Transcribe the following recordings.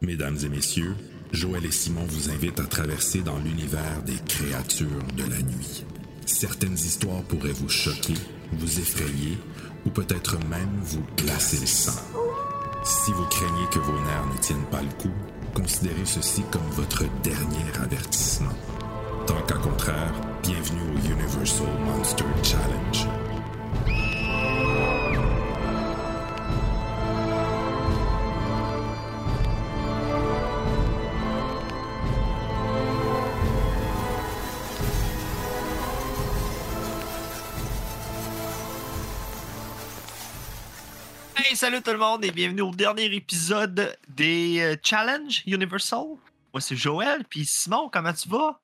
Mesdames et messieurs, Joël et Simon vous invitent à traverser dans l'univers des créatures de la nuit. Certaines histoires pourraient vous choquer, vous effrayer ou peut-être même vous glacer le sang. Si vous craignez que vos nerfs ne tiennent pas le coup, considérez ceci comme votre dernier avertissement. Tant qu'à contraire, bienvenue au Universal Monster Challenge. Tout le monde et bienvenue au dernier épisode des euh, Challenge Universal. Moi, c'est Joël, puis Simon, comment tu vas?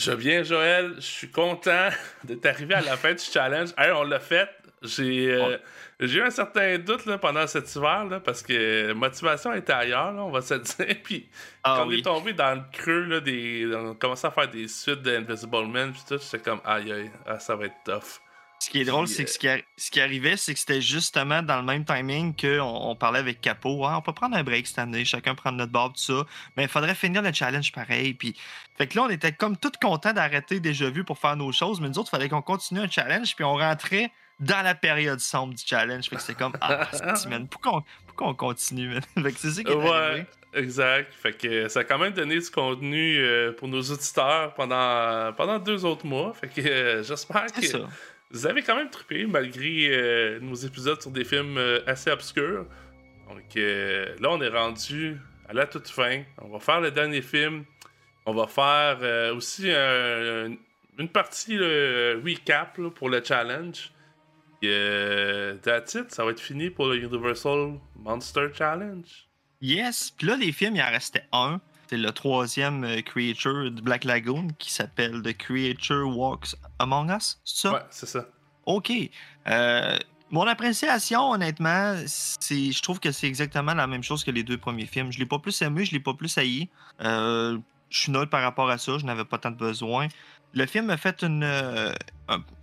Je vais bien, Joël. Je suis content d'être arrivé à la fin du challenge. Hey, on l'a fait. J'ai euh, eu un certain doute là, pendant cet hiver là, parce que motivation était ailleurs, là, on va se dire. Puis Ah quand on est tombé dans le creux, là, des... on commençait à faire des suites d'Invisible Man, puis tout, j'étais comme aïe aïe, ah, ça va être tough. Ce qui est drôle, c'est que ce qui, arri- ce qui arrivait, c'est que c'était justement dans le même timing qu'on on parlait avec Capo. Ah, on peut prendre un break cette année, chacun prendre notre bord, tout ça. Mais il faudrait finir le challenge pareil. Puis, fait que là, on était comme tout contents d'arrêter déjà vu pour faire nos choses. Mais nous autres, il fallait qu'on continue un challenge. Puis on rentrait dans la période sombre du challenge. Fait que c'était comme, ah, man, pourquoi on, pourquoi on continue, man? Fait que c'est ça qui est arrivé. Ouais, exact. Fait que ça a quand même donné du contenu euh, pour nos auditeurs pendant, pendant deux autres mois. Fait que euh, j'espère que ça. Vous avez quand même trippé malgré euh, nos épisodes sur des films euh, assez obscurs. Donc euh, là, on est rendu à la toute fin. On va faire le dernier film. On va faire aussi un- une partie là, recap pour le challenge. Et, that's it. Ça va être fini pour le Universal Monster Challenge. Yes. Puis là, les films, il en restait un. C'est le troisième euh, Creature de Black Lagoon qui s'appelle The Creature Walks Among Us. C'est ça? Ouais, c'est ça. OK. Euh, mon appréciation, honnêtement, c'est, je trouve que c'est exactement la même chose que les deux premiers films. Je l'ai pas plus aimé, je l'ai pas plus haï. Euh, je suis neutre par rapport à ça, je n'avais pas tant de besoin. Le film a fait une. un-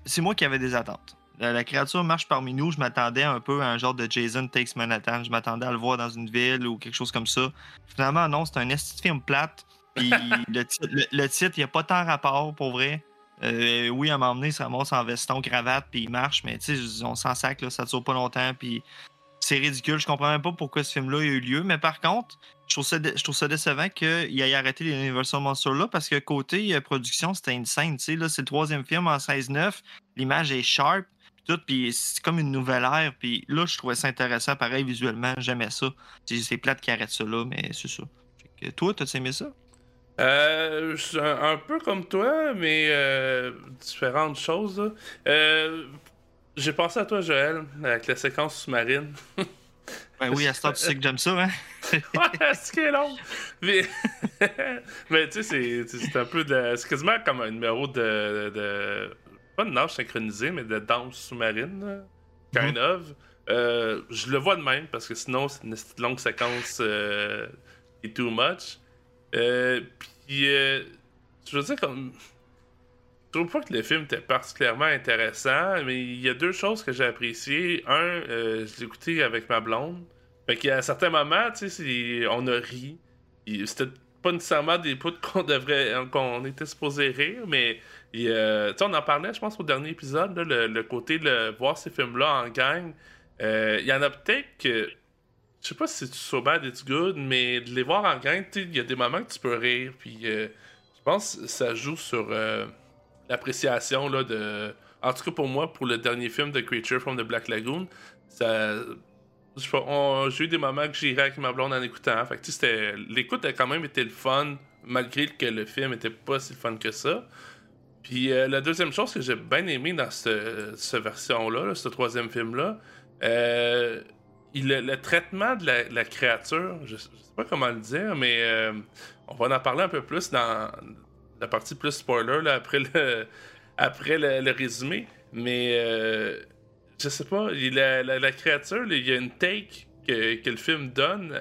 c'est moi qui avais des attentes. La, la créature marche parmi nous. Je m'attendais un peu à un genre de Jason Takes Manhattan. Je m'attendais à le voir dans une ville ou quelque chose comme ça. Finalement, non, c'est un esti film plate. Puis le, ti- le- le titre, il n'y a pas tant rapport pour vrai. Euh, oui, à un moment donné, il se ramasse en veston, cravate, puis il marche, mais tu sais, on s'en sac, là, ça dure pas longtemps, puis c'est ridicule. Je comprends même pas pourquoi ce film-là a eu lieu, mais par contre, je trouve ça, dé- je trouve ça décevant qu'il ait arrêté les Universal Monsters là, parce que côté euh, production, c'était insane, tu sais, là, c'est le troisième film en 16-9, l'image est sharp, tout, puis c'est comme une nouvelle ère, puis là, je trouvais ça intéressant, pareil, visuellement, j'aimais ça. C'est plate qui arrête ça là, mais c'est ça. Fait que toi, t'as aimé ça? Euh, un, un peu comme toi, mais euh, différentes choses. Euh, J'ai pensé à toi, Joël, avec la séquence sous-marine. Ben oui, à ce temps, tu sais que j'aime ça, hein? ouais, c'est qui est long. Mais, mais tu sais, c'est- un peu de. C'est quasiment comme un numéro de. de pas de nage synchronisé, mais de danse sous-marine. Kind of. Euh, je le vois de même, parce que sinon, c'est une longue séquence euh, qui est too much. Euh, Puis, euh, je veux dire, comme. Je trouve pas que le film était particulièrement intéressant, mais il y a deux choses que j'ai appréciées. Un, je l'ai écouté avec ma blonde. Fait qu'à certains moments, tu sais, on a ri. Et C'était pas nécessairement des poutres qu'on devrait. qu'on était supposé rire, mais et, euh, on en parlait, je pense, au dernier épisode, le, le côté de voir ces films-là en gang. Euh, Il y en a peut-être que. Je sais pas si c'est so bad it's good, mais de les voir en gang, il y a des moments que tu peux rire. Puis euh, je pense que ça joue sur euh, l'appréciation de. En tout cas pour moi, pour le dernier film de Creature from the Black Lagoon, ça. J'ai eu des moments que j'ai ri avec ma blonde en écoutant. Fait l'écoute a quand même été le fun, malgré que le film était pas si fun que ça. Puis euh, la deuxième chose que j'ai bien aimé dans ce- cette version-là, là, ce troisième film-là, euh, le traitement de la, la créature, je, je sais pas comment le dire, mais euh, on va en parler un peu plus dans la partie plus spoiler là, après le, après le, le résumé. Mais euh, je sais pas, la, créature, il y a une take que, le film donne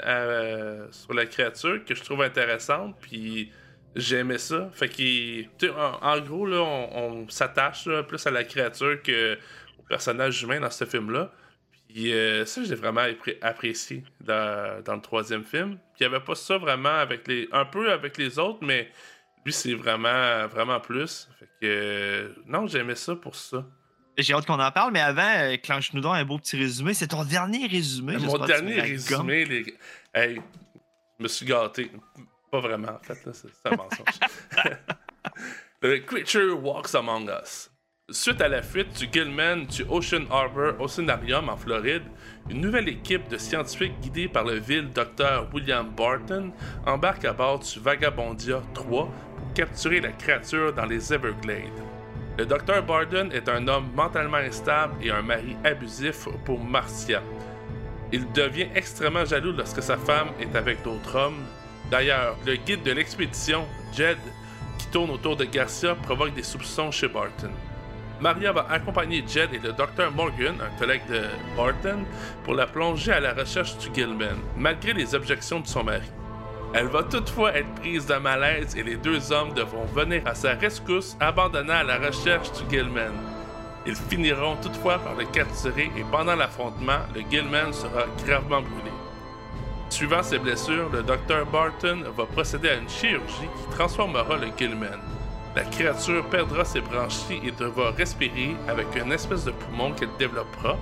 sur la créature que je trouve intéressante. Puis j'aimais ça. Fait En, en gros, là, on, s'attache plus à la créature que au personnage humain dans ce film-là. Puis euh, ça, j'ai vraiment apprécié dans, le troisième film. Il n'y avait pas ça vraiment avec les. Un peu avec les autres, mais lui, c'est vraiment, vraiment plus. Fait que. non, j'aimais ça pour ça. J'ai hâte qu'on en parle, mais avant, euh, clenche-nous donc un beau petit résumé. C'est ton dernier résumé. Mon dernier résumé, les Hey, je me suis gâté. Pas vraiment, en fait, c'est un mensonge. The Creature Walks Among Us. Suite à la fuite du Gilman du Ocean Harbor Oceanarium en Floride, une nouvelle équipe de scientifiques guidée par le vil docteur William Barton embarque à bord du Vagabondia 3 pour capturer la créature dans les Everglades. Le docteur Barton est un homme mentalement instable et un mari abusif pour Marcia. Il devient extrêmement jaloux lorsque sa femme est avec d'autres hommes. D'ailleurs, le guide de l'expédition, Jed, qui tourne autour de Garcia, provoque des soupçons chez Barton. Maria va accompagner Jed et le docteur Morgan, un collègue de Barton, pour la plonger à la recherche du Gilman, malgré les objections de son mari. Elle va toutefois être prise de malaise et les deux hommes devront venir à sa rescousse, abandonnant la recherche du Gilman. Ils finiront toutefois par le capturer et pendant l'affrontement, le Gilman sera gravement brûlé. Suivant ses blessures, le docteur Barton va procéder à une chirurgie qui transformera le Gilman. La créature perdra ses branchies et devra respirer avec une espèce de poumon qu'elle développera.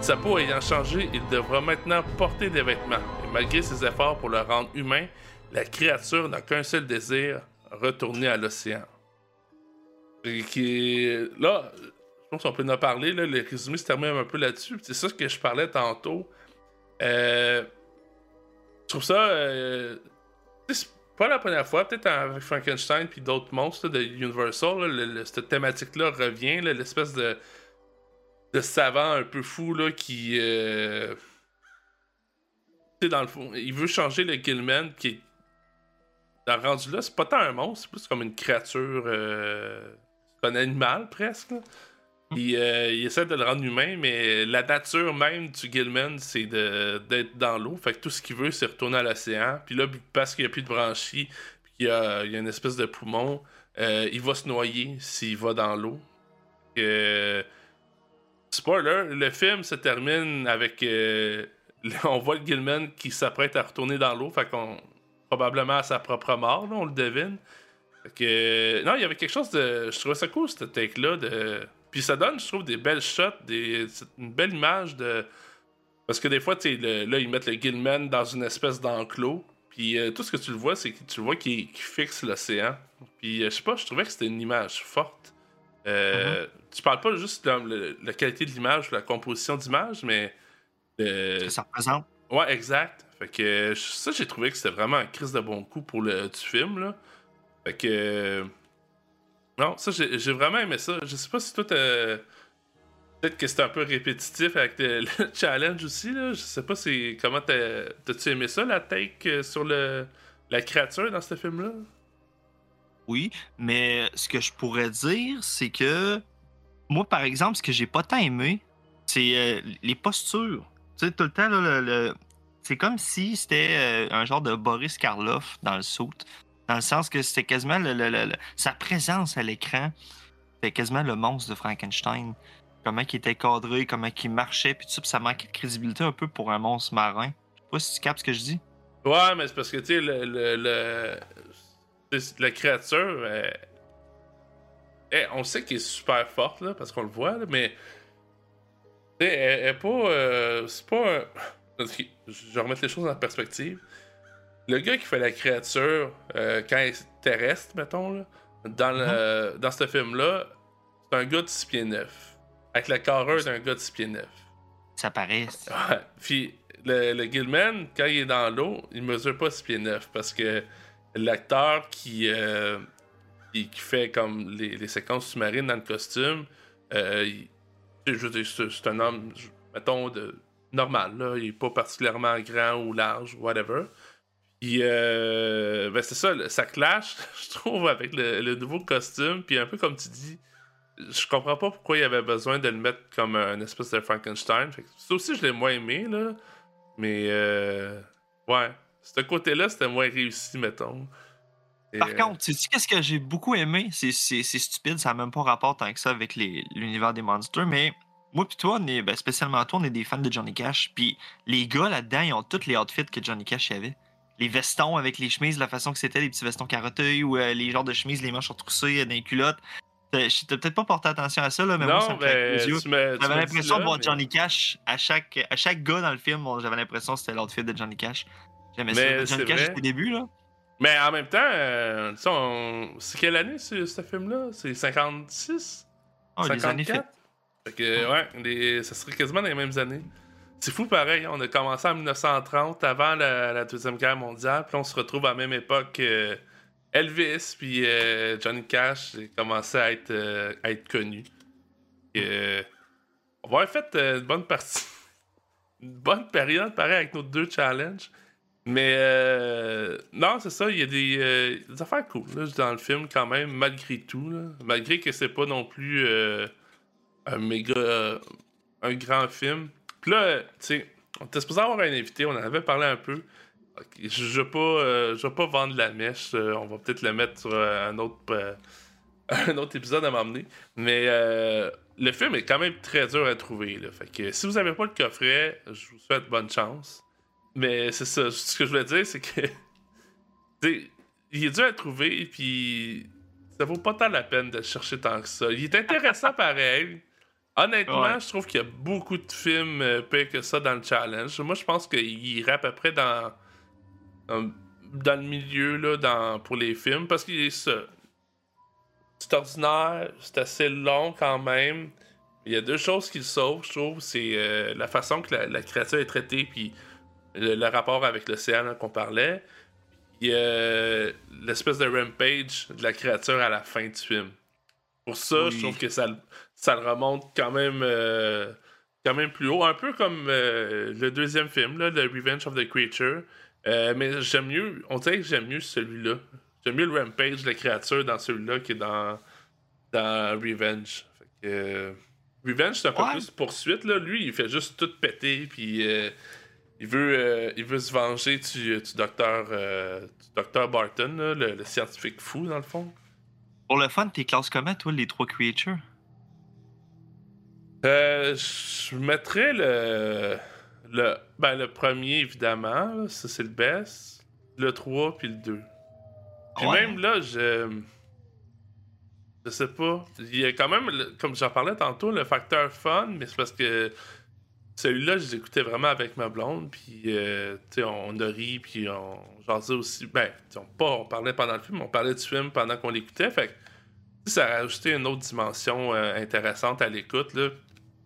Sa peau ayant changé, il devra maintenant porter des vêtements. Malgré ses efforts pour le rendre humain, la créature n'a qu'un seul désir, retourner à l'océan. Qui là, je pense qu'on peut en parler, le résumé se termine un peu là-dessus. C'est ça que je parlais tantôt. Euh, je trouve ça. Euh, c'est pas la première fois, peut-être avec Frankenstein puis d'autres monstres de Universal, cette thématique-là revient, l'espèce de, de savant un peu fou là, qui. Euh, dans le fond, il veut changer le Gilman qui est. Dans le rendu là, c'est pas tant un monstre, c'est plus comme une créature. Euh, un animal presque. Il, euh, il, essaie de le rendre humain, mais la nature même du Gilman, c'est d'être dans l'eau. Fait que tout ce qu'il veut, c'est retourner à l'océan. Puis là, parce qu'il n'y a plus de branchies, puis qu'il y, a, une espèce de poumon, euh, il va se noyer s'il va dans l'eau. Euh, spoiler, le film se termine avec. on voit le Gilman qui s'apprête à retourner dans l'eau. Fait qu'on. Probablement à sa propre mort, on le devine. Fait que. Non, il y avait quelque chose de. Je trouvais ça cool, cette take-là, de puis ça donne, je trouve, des belles shots, des, une belle image de. Parce que des fois, tu là, ils mettent le Gilman dans une espèce d'enclos. Puis euh, tout ce que tu le vois, c'est que tu le vois qui, fixe l'océan. Puis euh, je sais pas, je trouvais que c'était une image forte. Euh, mm-hmm. Tu parles pas juste de la qualité de l'image, de la composition d'image, mais. Que ça représente. Ouais, exact. Fait que ça, j'ai trouvé que c'était vraiment un crise de bon coup pour le du film. Là. Fait que non, ça, j'ai vraiment aimé ça. Je sais pas si toi, Peut-être que c'était un peu répétitif avec le, challenge aussi, là. Je sais pas si... comment t'as-tu aimé ça, la take euh, sur le, la créature dans ce film-là? Oui, mais ce que je pourrais dire, c'est que moi, par exemple, ce que j'ai pas tant aimé, c'est euh, les postures. Tu sais, tout le temps, là, le, c'est comme si c'était euh, un genre de Boris Karloff dans le saut. Dans le sens que c'était quasiment sa présence à l'écran. C'était quasiment le monstre de Frankenstein. Comment il était cadré, comment il marchait, puis tout ça, ça manquait de crédibilité un peu pour un monstre marin. Je sais pas si tu captes ce que je dis. Ouais, mais c'est parce que, tu sais, le, le, la créature, on sait qu'elle est super forte, là, parce qu'on le voit, là, mais. Elle, elle, est pas. Euh, c'est pas un... Je vais remettre les choses en perspective le gars qui fait la créature euh, quand elle est terrestre, mettons, là, dans, le, mhm. dans ce film-là, c'est un gars de 6 pieds 9. Avec la carrure d'un gars de 6 pieds 9. Ça paraît. Ouais. Puis le, le Gilman, quand il est dans l'eau, il mesure pas 6 pieds 9 parce que l'acteur qui, euh, qui, fait comme les, les, séquences sous-marines dans le costume, euh, c'est un homme, mettons, de, normal. Là. Il est pas particulièrement grand ou large, whatever. Puis, euh, ben c'est ça, ça clash, je trouve, avec le, nouveau costume. Puis, un peu comme tu dis, je comprends pas pourquoi il avait besoin de le mettre comme un espèce de Frankenstein. ça aussi, je l'ai moins aimé, là. Mais, euh, ouais, ce côté-là, c'était moins réussi, mettons. Par euh, contre, tu sais, qu'est-ce que j'ai beaucoup aimé? C'est stupide, ça n'a même pas rapport tant que ça avec l'univers des monstres, mais moi puis toi, on est, ben, spécialement toi, on est des fans de Johnny Cash. Puis les gars là-dedans, ils ont tous les outfits que Johnny Cash avait. Les vestons avec les chemises, la façon que c'était, les petits vestons carotteuils ou euh, les genres de chemises, les manches retroussées euh, dans les culottes. T'as t'as peut-être pas porté attention à ça, là, mais moi, ça Non, me J'avais l'impression de voir Johnny Cash à chaque, à chaque gars dans le film. J'avais l'impression que c'était l'outfit de Johnny Cash. J'aimais ça. Johnny Cash, c'était début, là. Mais, en même temps, euh, tu sais, on- c'est quelle année ce, ce film-là? C'est 56 Oh, les années fait. Fait que, ouais, les- ça serait quasiment dans les mêmes années. C'est fou pareil, on a commencé en 1930, avant la, la Deuxième Guerre mondiale, puis on se retrouve à la même époque que Elvis, puis euh, Johnny Cash commencé à être, euh, à être connu. Et, euh, on va avoir fait euh, une bonne partie, une bonne période, pareil, avec nos deux challenges. Mais euh, non, c'est ça, il y a des, euh, des affaires cool là, dans le film quand même, malgré tout. Malgré que c'est pas non plus euh, un méga. euh, un grand film. Puis là, tu sais, on était supposé avoir un invité, on en avait parlé un peu. Je vais pas, je vais pas vendre la mèche, on va peut-être le mettre sur un autre, un autre épisode à m'emmener. Mais le film est quand même très dur à trouver. Là. Fait que si vous avez pas le coffret, je vous souhaite bonne chance. Mais c'est ça, ce que je voulais dire, c'est que. tu sais, il est dur à trouver, puis ça vaut pas tant la peine de le chercher tant que ça. Il est intéressant pareil. Honnêtement, Ouais. je trouve qu'il y a beaucoup de films euh, pires que ça dans le challenge. Moi, je pense qu'il irait à peu près dans, dans, dans le milieu là, dans, pour les films, parce qu'il est ça. C'est ordinaire, c'est assez long quand même. Il y a deux choses qui le sauvent, je trouve. C'est euh, la façon que la, la créature est traitée, puis le, le rapport avec l'océan qu'on parlait. Il y a l'espèce de rampage de la créature à la fin du film. Pour ça, Oui. je trouve que ça, le- ça le remonte quand même, euh, quand même plus haut. Un peu comme euh, le deuxième film, là, The Revenge of the Creature. Euh, mais j'aime mieux, on dirait que j'aime mieux celui-là. J'aime mieux le rampage de la créature dans celui-là que dans, dans Revenge. Fait que, Revenge, c'est un peu Ouais. plus poursuite. Là. Lui, il fait juste tout péter, puis il, veut, euh, il veut se venger du, du docteur, euh, du docteur Barton, là, le, le scientifique fou, dans le fond. Pour le fun, t'es classe comment, toi, les trois creatures? Euh, je mettrais le, le, ben, le premier, évidemment. là, ça, c'est le best. Le 3, puis le 2. Puis Ouais. même là, je. Je sais pas. Il y a quand même, comme j'en parlais tantôt, le facteur fun, mais c'est parce que celui-là, je l'écoutais vraiment avec ma blonde, puis euh, on, a ri, puis on jasait aussi. Ben, on, pas, on parlait pendant le film, on parlait du film pendant qu'on l'écoutait, fait que ça a rajouté une autre dimension euh, intéressante à l'écoute, là.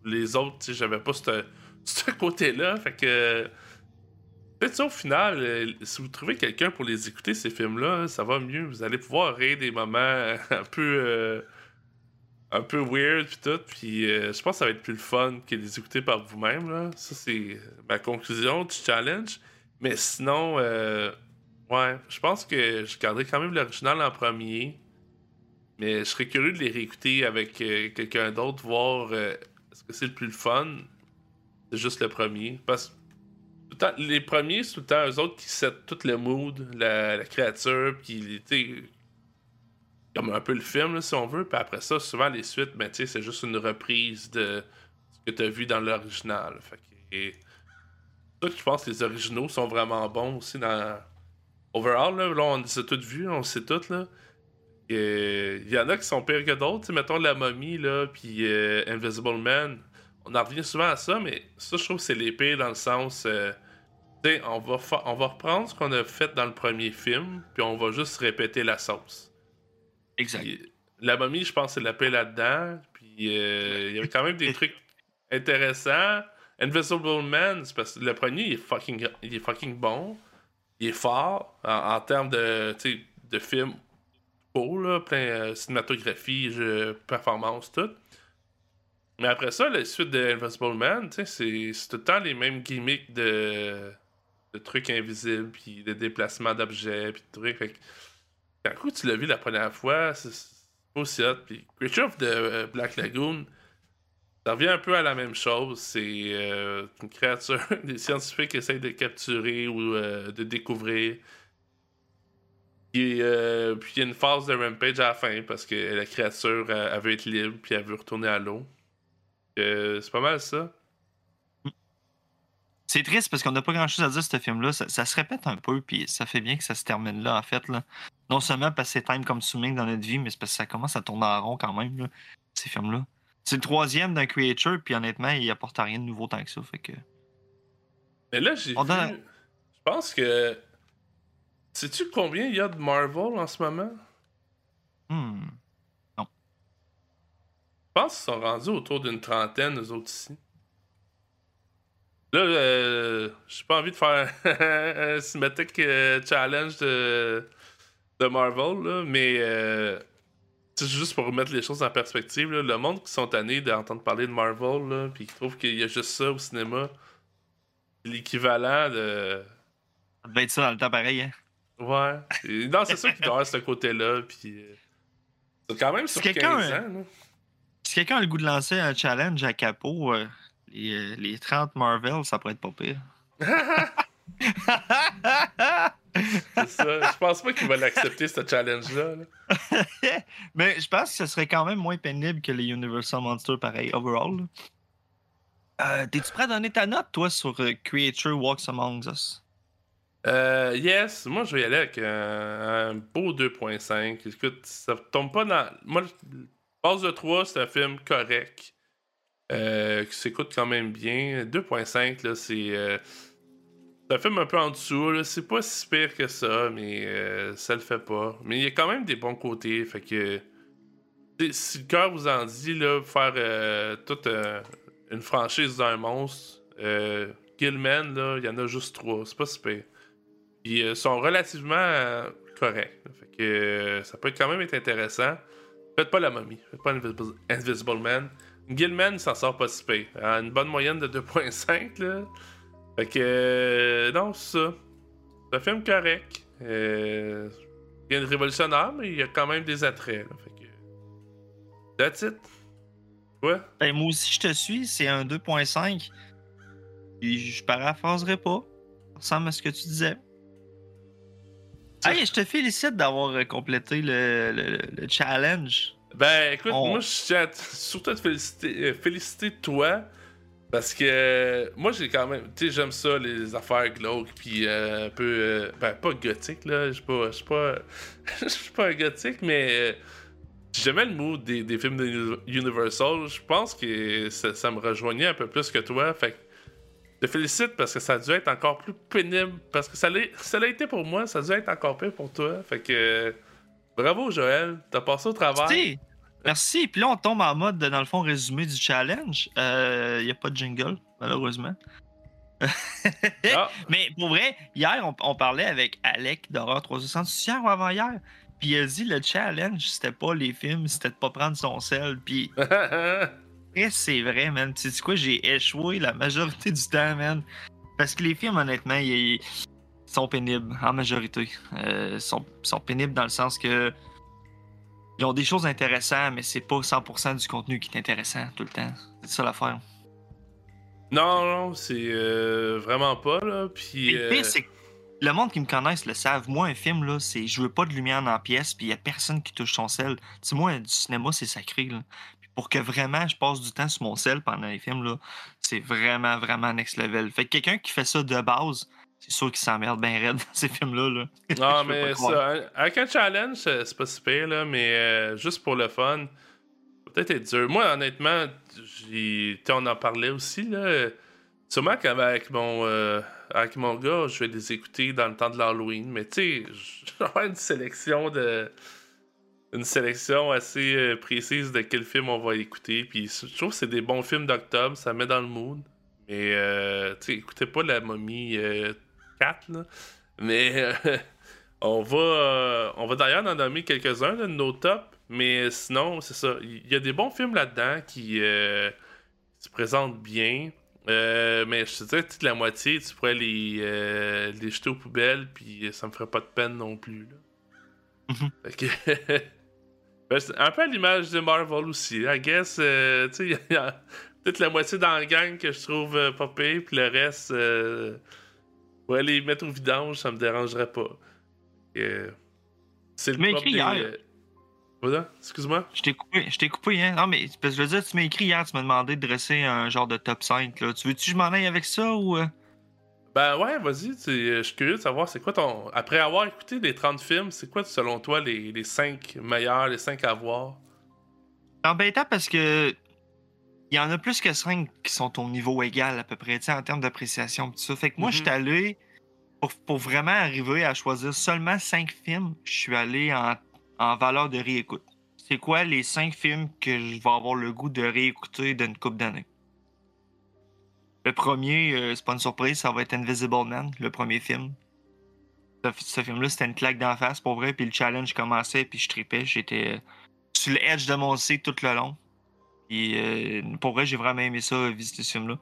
Les autres, j'avais pas ce côté-là, fait que. Peut-être au final, euh, si vous trouvez quelqu'un pour les écouter, ces films-là, ça va mieux. Vous allez pouvoir rire des moments un peu. Un peu weird, puis tout. Puis euh, je pense que ça va être plus le fun que les écouter par vous-même. Ça, c'est ma conclusion du challenge. Mais sinon, euh, ouais, je pense que je garderai quand même l'original en premier. Mais je serais curieux de les réécouter avec euh, quelqu'un d'autre, voir est-ce que c'est le plus le fun? C'est juste le premier. Parce tout le temps- les premiers, c'est tout le temps eux autres qui set tout le mood, la, créature, puis comme un peu le film, si on veut. Puis après ça, souvent les suites, ben, c'est juste une reprise de ce que tu as vu dans l'original. Fait je pense que les originaux sont vraiment bons aussi dans. Overall, là, on les a tous vus, on sait tous, là. Il y en a qui sont pires que d'autres, mettons la momie, là, puis euh, Invisible Man. On en revient souvent à ça, mais ça, je trouve que c'est les pires dans le sens. euh, on va, on va reprendre ce qu'on a fait dans le premier film, puis on va juste répéter la sauce. Exact. La momie, je pense, c'est la paix là-dedans. Puis euh, il y avait quand même des trucs intéressants. Invisible Man, c'est parce que le premier, il est fucking, il est fucking bon. Il est fort en, termes de, de film cool, là, plein euh, cinématographie, jeu, performance, tout. Mais après ça, la suite de Invisible Man, c'est tout le temps les mêmes gimmicks de, trucs invisibles, puis de déplacements d'objets, puis de trucs. Quand tu l'as vu la première fois, c'est aussi hot. Puis Creature the euh, Black Lagoon, ça revient un peu à la même chose. C'est euh, une créature, des scientifiques essayent de capturer ou euh, de découvrir. Euh, puis il y a une phase de rampage à la fin parce que la créature, elle, elle veut être libre, puis elle veut retourner à l'eau. C'est pas mal ça. C'est triste parce qu'on n'a pas grand chose à dire ce film-là. Ça, ça se répète un peu, puis ça fait bien que ça se termine là, en fait. Là. Non seulement parce que c'est time consuming dans notre vie, mais c'est parce que ça commence à tourner en rond quand même, là, ces films-là. C'est le troisième d'un creature, puis honnêtement, il apporte rien de nouveau tant que ça. Fait que. Mais là, j'ai vu... Je pense que... Sais-tu combien il y a de Marvel en ce moment? Hmm. Je pense qu'ils sont rendus autour d'une trentaine, eux autres ici. Là, euh, j'ai pas envie de faire un Cinematic euh, Challenge de, de Marvel, là, mais euh, c'est juste pour remettre les choses en perspective. là, le monde qui sont tannés d'entendre parler de Marvel, là, puis qui trouvent qu'il y a juste ça au cinéma, l'équivalent de. Ça devait être ça dans le temps pareil, hein? Ouais. Et non, c'est sûr qu'il doit avoir ce côté-là, puis. euh, c'est quand même sur Si 15 quelqu'un, ans. euh, là. Si quelqu'un a le goût de lancer un challenge à capot, euh, les, euh, les 30 Marvel, ça pourrait être pas pire. C'est ça. Je pense pas qu'il va l'accepter, ce challenge-là. là. Mais je pense que ce serait quand même moins pénible que les Universal Monsters, pareil, overall. Euh, T'es-tu prêt à donner ta note, toi, sur euh, Creature Walks Among Us? Euh, yes, moi je vais y aller avec un, un beau 2.5. Écoute, ça tombe pas dans. Moi, base de 3, c'est un film correct. euh, qui s'écoute quand même bien. 2.5, là, c'est. Un film un peu en dessous. C'est pas si pire que ça, mais euh, ça le fait pas. Mais il y a quand même des bons côtés, fait que. Si le cœur vous en dit, faire euh, toute euh, une franchise d'un monstre, Gilman, il y en a juste trois. C'est pas si pire. Ils sont relativement corrects. Fait que ça peut quand même être intéressant. Faites pas la momie. Faites pas Invisible, Invisible Man. Gilman, il s'en sort pas si pire. À une bonne moyenne de 2.5, là. Fait que... euh, non, c'est ça. C'est un film correct. Euh, rien de révolutionnaire, mais il y a quand même des attraits, là. Fait que... That's it. Ouais. Ben, moi aussi, je te suis, c'est un 2.5. Puis je paraphraserai pas. Ça ressemble à ce que tu disais. Hey, je te félicite d'avoir euh, complété le, le- le challenge. Ben, écoute, On- moi, je tiens surtout à te féliciter, euh, féliciter toi. Parce que moi, j'ai quand même. Tu sais, j'aime ça, les affaires glauques, puis euh, un peu. euh, ben, pas gothique, là. Je suis pas. Je suis pas. Pas un gothique, mais. euh, J'aimais le mood des, des films de Uni- Universal. Je pense que ça, me rejoignait un peu plus que toi. Fait que. Je te félicite parce que ça a dû être encore plus pénible. Parce que ça l'a ça l'a été pour moi, ça a dû être encore pire pour toi. Fait que. Bravo, Joël. T'as passé au travail. Merci. Puis là, on tombe en mode, dans le fond, résumé du challenge. Il n'y a pas de jingle, malheureusement. Ah. Mais pour vrai, hier, on, on parlait avec Alec d'Horreur 360, hier ou avant-hier. Puis il a dit le challenge, c'était pas les films, c'était de pas prendre son sel. Puis c'est vrai, man. Tu sais quoi, j'ai échoué la majorité du temps, man. Parce que les films, honnêtement, ils, sont pénibles en majorité. Euh, Ils sont, ils sont pénibles dans le sens que ils ont des choses intéressantes, mais c'est pas 100% du contenu qui est intéressant tout le temps. C'est ça l'affaire. Non, non, c'est euh, vraiment pas, là. Puis le euh, c'est que le monde qui me connaisse le savent. Moi, un film, là, c'est je veux pas de lumière dans la pièce, puis il y a personne qui touche son sel. Tu sais, moi, du cinéma, c'est sacré, là. Pour que vraiment je passe du temps sur mon sel pendant les films, là, c'est vraiment, vraiment next level. Fait que quelqu'un qui fait ça de base, c'est sûr qu'il s'emmerde bien raide dans ces films-là. Là. Non, pas mais ça, hein, avec un challenge, c'est pas si pire, là, mais euh, juste pour le fun, peut-être être dur. Moi, honnêtement, on en parlait aussi, là. Sûrement qu'avec mon, euh, avec mon gars, je vais les écouter dans le temps de l'Halloween, mais tu sais, avoir une sélection de. Une sélection assez euh, précise de quel film on va écouter. Puis je trouve que c'est des bons films d'octobre, ça met dans le mood. Mais, euh, tu sais, écoutez pas la momie euh, 4, là. Mais euh, on va, euh, on va d'ailleurs en nommer quelques-uns de nos tops. Mais sinon, c'est ça. Il y a des bons films là-dedans qui euh, se présentent bien. Mais je te dirais que toute la moitié, tu pourrais les, les jeter aux poubelles, puis ça me ferait pas de peine non plus. Là. Mhm. Fait que- Ben, un peu à l'image de Marvel aussi. I guess, euh, tu sais, il y a- a peut-être la moitié dans la gang que je trouve euh, pas pire, puis le reste, euh, ouais, les mettre au vidange, ça me dérangerait pas. Euh, c'est le Mais propre écrit des, hier. euh, Voilà, excuse-moi. Je t'ai coupé, je t'ai coupé, hein. Non, mais parce que je veux dire, tu m'as écrit hier, tu m'as demandé de dresser un genre de top 5. Là. Tu veux-tu que je m'en aille avec ça ou. euh? Ben ouais, vas-y, tu- euh, je suis curieux de savoir c'est quoi ton. Après avoir écouté les 30 films, c'est quoi selon toi les, les 5 meilleurs, les 5 à voir? C'est embêtant parce que. Il y en a plus que 5 qui sont au niveau égal à peu près, en termes d'appréciation. ça. Fait que moi, Mhm. je suis allé. Pour, pour vraiment arriver à choisir seulement 5 films, je suis allé en, en valeur de réécoute. C'est quoi les 5 films que je vais avoir le goût de réécouter d'une couple d'années? Le premier, euh, c'est pas une surprise, ça va être Invisible Man, le premier film. Ce, ce film-là, c'était une claque d'en face pour vrai, puis le challenge commençait, puis je tripais. J'étais sur le edge de mon seat tout le long. Puis euh, pour vrai, j'ai vraiment aimé ça, visiter ce film-là.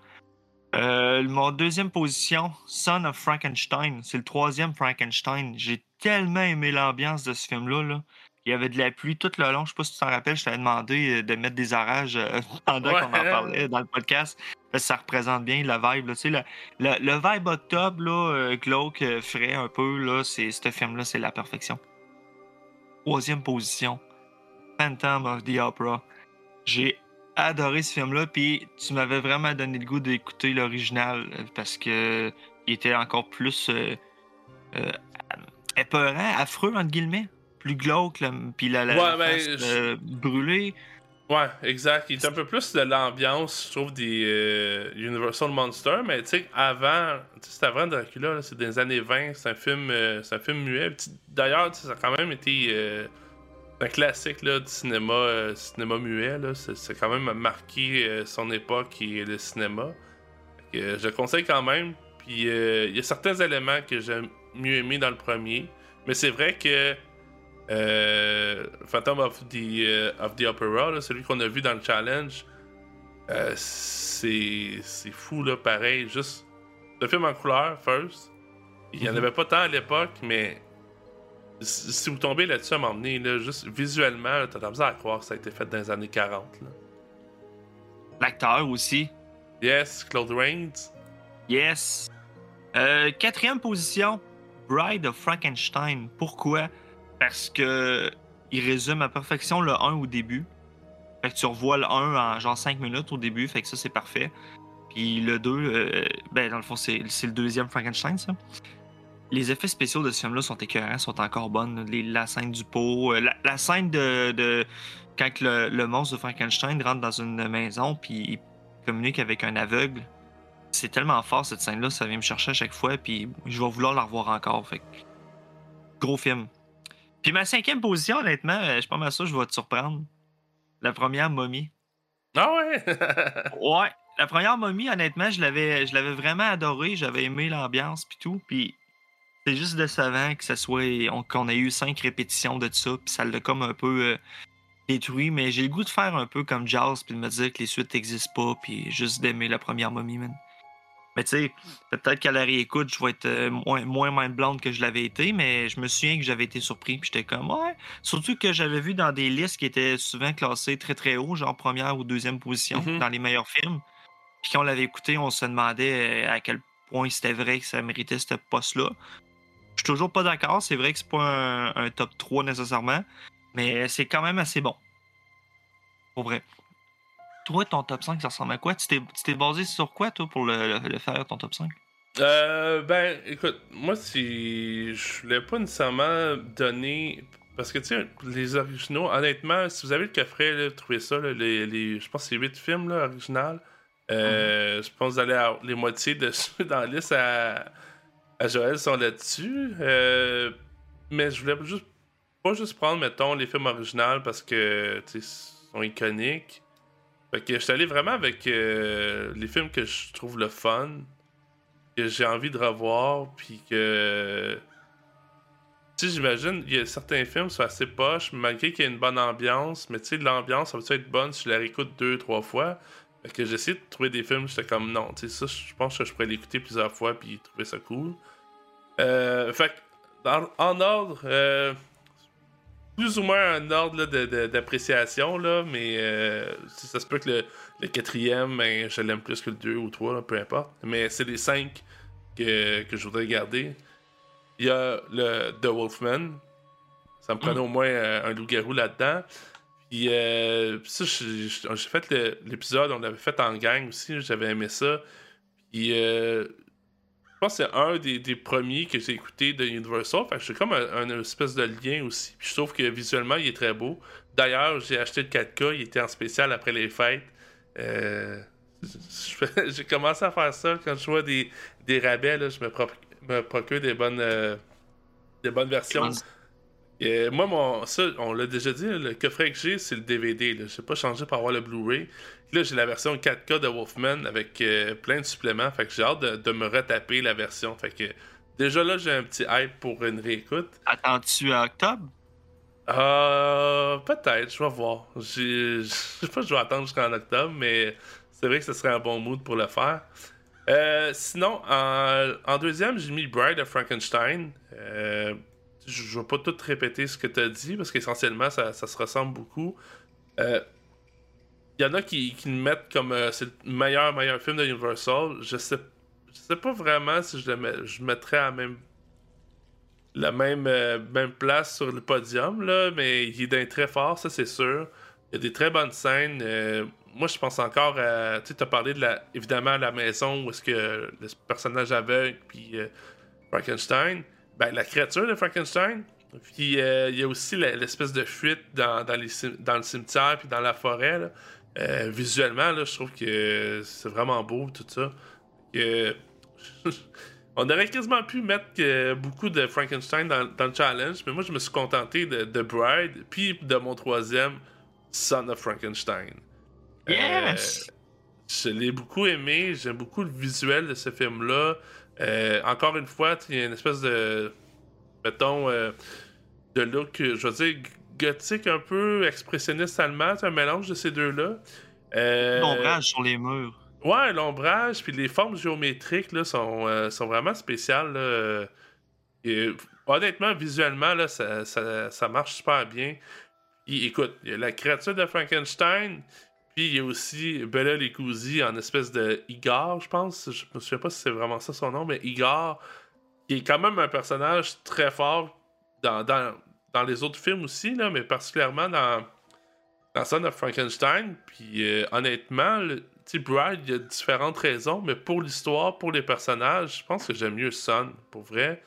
Euh, mon deuxième position, Son of Frankenstein. C'est le troisième Frankenstein. J'ai tellement aimé l'ambiance de ce film-là. Là. Il y avait de la pluie tout le long. Je sais pas si tu t'en rappelles, je t'avais demandé euh, de mettre des orages pendant Ouais. qu'on en parlait dans le podcast. Parce que ça représente bien la vibe. Là. Tu sais, le, le, le vibe octobre, là, glauque, frais un peu, là, c'est, ce film-là, c'est la perfection. Troisième position, Phantom of the Opera. J'ai adoré ce film-là, puis tu m'avais vraiment donné le goût d'écouter l'original euh, parce que il était encore plus euh, euh, épeurant, affreux, entre guillemets. Plus glauque, là, puis la, la, Ouais, la ben, face, je- euh, brûlée. Ouais, exact. Il est un peu plus de l'ambiance, je trouve, des euh, Universal Monsters, mais tu sais, avant, tu sais, c'était avant Dracula, c'est des années 20, c'est un film, euh, c'est un film muet. D'ailleurs, ça a quand même été euh, un classique là, du cinéma, euh, cinéma muet. là. C'est quand même marqué euh, son époque et le cinéma. Que, euh, je le conseille quand même. Puis euh, il y a certains éléments que j'ai mieux aimé dans le premier, mais c'est vrai que Phantom of the, of the Opera, là, celui qu'on a vu dans le challenge, c'est c'est fou, là, pareil. Juste le film en couleur, first. Il n'y en Mhm. avait pas tant à l'époque, mais si vous tombez là-dessus à m'emmener, là, juste visuellement, t'as de la misère à croire que ça a été fait dans les années 40. Là. L'acteur aussi. Yes, Claude Rains. Yes. Euh, quatrième position, Bride of Frankenstein. Pourquoi? Parce que il résume à perfection le 1 au début. Fait que tu revois le 1 en genre 5 minutes au début, fait que ça c'est parfait. Puis le 2, euh, ben dans le fond c'est c'est le deuxième Frankenstein ça. Les effets spéciaux de ce film-là sont écœurants, sont encore bonnes. Les- la scène du pot, euh, la, la scène de, de- quand le, le monstre de Frankenstein rentre dans une maison puis il communique avec un aveugle. C'est tellement fort cette scène-là, ça vient me chercher à chaque fois, puis je vais vouloir la revoir encore. Fait que, gros film. Puis ma cinquième position, honnêtement, euh, je suis pas mal sûr que je vais te surprendre. La première momie. Ah ouais! Ouais, la première momie, honnêtement, je l'avais, je l'avais vraiment adoré. J'avais aimé l'ambiance puis tout. Puis c'est juste décevant que ça soit, on- qu'on ait eu cinq répétitions de ça, puis ça l'a comme un peu euh, détruit. Mais j'ai le goût de faire un peu comme Jazz, puis de me dire que les suites n'existent pas, puis juste d'aimer la première momie, man. Mais tu sais, peut-être qu'à la réécoute, je vais être euh, moins, moins mind blonde que je l'avais été, mais je me souviens que j'avais été surpris, puis j'étais comme, ouais. Surtout que j'avais vu dans des listes qui étaient souvent classées très très haut, genre première ou deuxième position, Mhm. dans les meilleurs films. Puis quand on l'avait écouté, on se demandait euh, à quel point c'était vrai que ça méritait ce poste-là. Je suis toujours pas d'accord, c'est vrai que c'est pas un, un top 3 nécessairement, mais c'est quand même assez bon. Pour vrai. Toi, ton top 5, ça ressemble à quoi? Tu t'es, basé sur quoi, toi, pour le, le- le faire, ton top 5? Euh, ben, écoute, moi, si je voulais pas nécessairement donner. Parce que, tu sais, les originaux, honnêtement, si vous avez le coffret, là, trouvez ça, là, les, les- je pense que c'est 8 films là, original. Euh, Je pense que vous allez avoir les moitiés de ceux dans la liste à, Joël sont là-dessus. Euh, mais je voulais juste pas juste prendre, mettons, les films originaux parce que, ils sont iconiques. Fait que je suis allé vraiment avec euh, les films que je trouve le fun que j'ai envie de revoir, puis que. J'imagine, y a certains films sont assez poches, malgré qu'il y ait une bonne ambiance, mais tu sais, l'ambiance, ça va être bonne si je la réécoute deux, trois fois? Fait que de trouver des films, j'étais comme non, tu sais, ça, je pense que je pourrais l'écouter plusieurs fois, puis trouver ça cool. Euh, fait que, dans- en ordre, euh, plus ou moins un ordre d'appréciation, là, mais euh, ça se peut que le, le quatrième, ben, je l'aime plus que le 2 ou 3, là, peu importe. Mais c'est les 5 que, que je voudrais garder. Il y a le The Wolfman. Ça me prenait au moins un loup-garou là-dedans. Puis ça, j'ai fait l'épisode, on l'avait fait en gang aussi, j'avais aimé ça. Puis je pense que c'est un des, premiers que j'ai écouté de Universal. Fait que j'ai comme un, espèce de lien aussi. Puis je trouve que visuellement, il est très beau. D'ailleurs, j'ai acheté le 4K, il était en spécial après les fêtes. Euh, j'ai commencé à faire ça quand je vois des, rabais. je me, procure des bonnes, euh, des bonnes versions. Et moi, mon, ça, on l'a déjà dit, le coffret que j'ai, c'est le DVD. Je n'ai pas changé pour avoir le Blu-ray. Là, j'ai la version 4K de Wolfman avec euh, plein de suppléments. Fait que j'ai hâte de, me retaper la version. Fait que déjà là, j'ai un petit hype pour une réécoute. Attends-tu à octobre? Euh, peut-être, je vais voir. Je sais pas si je vais attendre jusqu'en octobre, mais c'est vrai que ce serait un bon mood pour le faire. Euh, sinon, en, deuxième, j'ai mis Bride of Frankenstein. Euh, je vais pas tout répéter ce que tu as dit, parce qu'essentiellement, ça, se ressemble beaucoup. Il euh, y en a qui, qui le mettent comme c'est le meilleur, meilleur film de Universal. Je sais, je sais pas vraiment si je le je mettrais à même la même, euh, même place sur le podium, là, mais il est d'un très fort, ça c'est sûr. Il y a des très bonnes scènes. Euh, moi, je pense encore à. Tu as parlé de la. Évidemment, la maison où est-ce que le personnage aveugle, puis euh, Frankenstein. Ben, la créature de Frankenstein. Puis il y a aussi l'espèce de fuite dans, dans, les, dans le cimetière, puis dans la forêt. visuellement, là, je trouve que c'est vraiment beau, tout ça. On aurait quasiment pu mettre beaucoup de Frankenstein dans, le challenge, mais moi je me suis contenté de, de Bride, puis de mon troisième, Son of Frankenstein. Yes! Euh, je l'ai beaucoup aimé, j'aime beaucoup le visuel de ce film-là. Euh, encore une fois, il y a une espèce de. mettons. Euh, de look, je veux dire, gothique un peu, expressionniste allemand, un mélange de ces deux-là. L'ombrage sur les murs. Ouais, l'ombrage, puis les formes géométriques là, sont, euh, sont vraiment spéciales. Et, honnêtement, visuellement, là, ça, ça, marche super bien. Écoute, la créature de Frankenstein, puis il y a aussi Bella Lecousi en espèce de Igor, je pense. Je me souviens pas si c'est vraiment ça son nom, mais Igor, qui est quand même un personnage très fort dans, dans, les autres films aussi, là, mais particulièrement dans, dans Son of Frankenstein. Puis euh, honnêtement, sais, Bride, il y a différentes raisons, mais pour l'histoire, pour les personnages, je pense que j'aime mieux Son, pour vrai.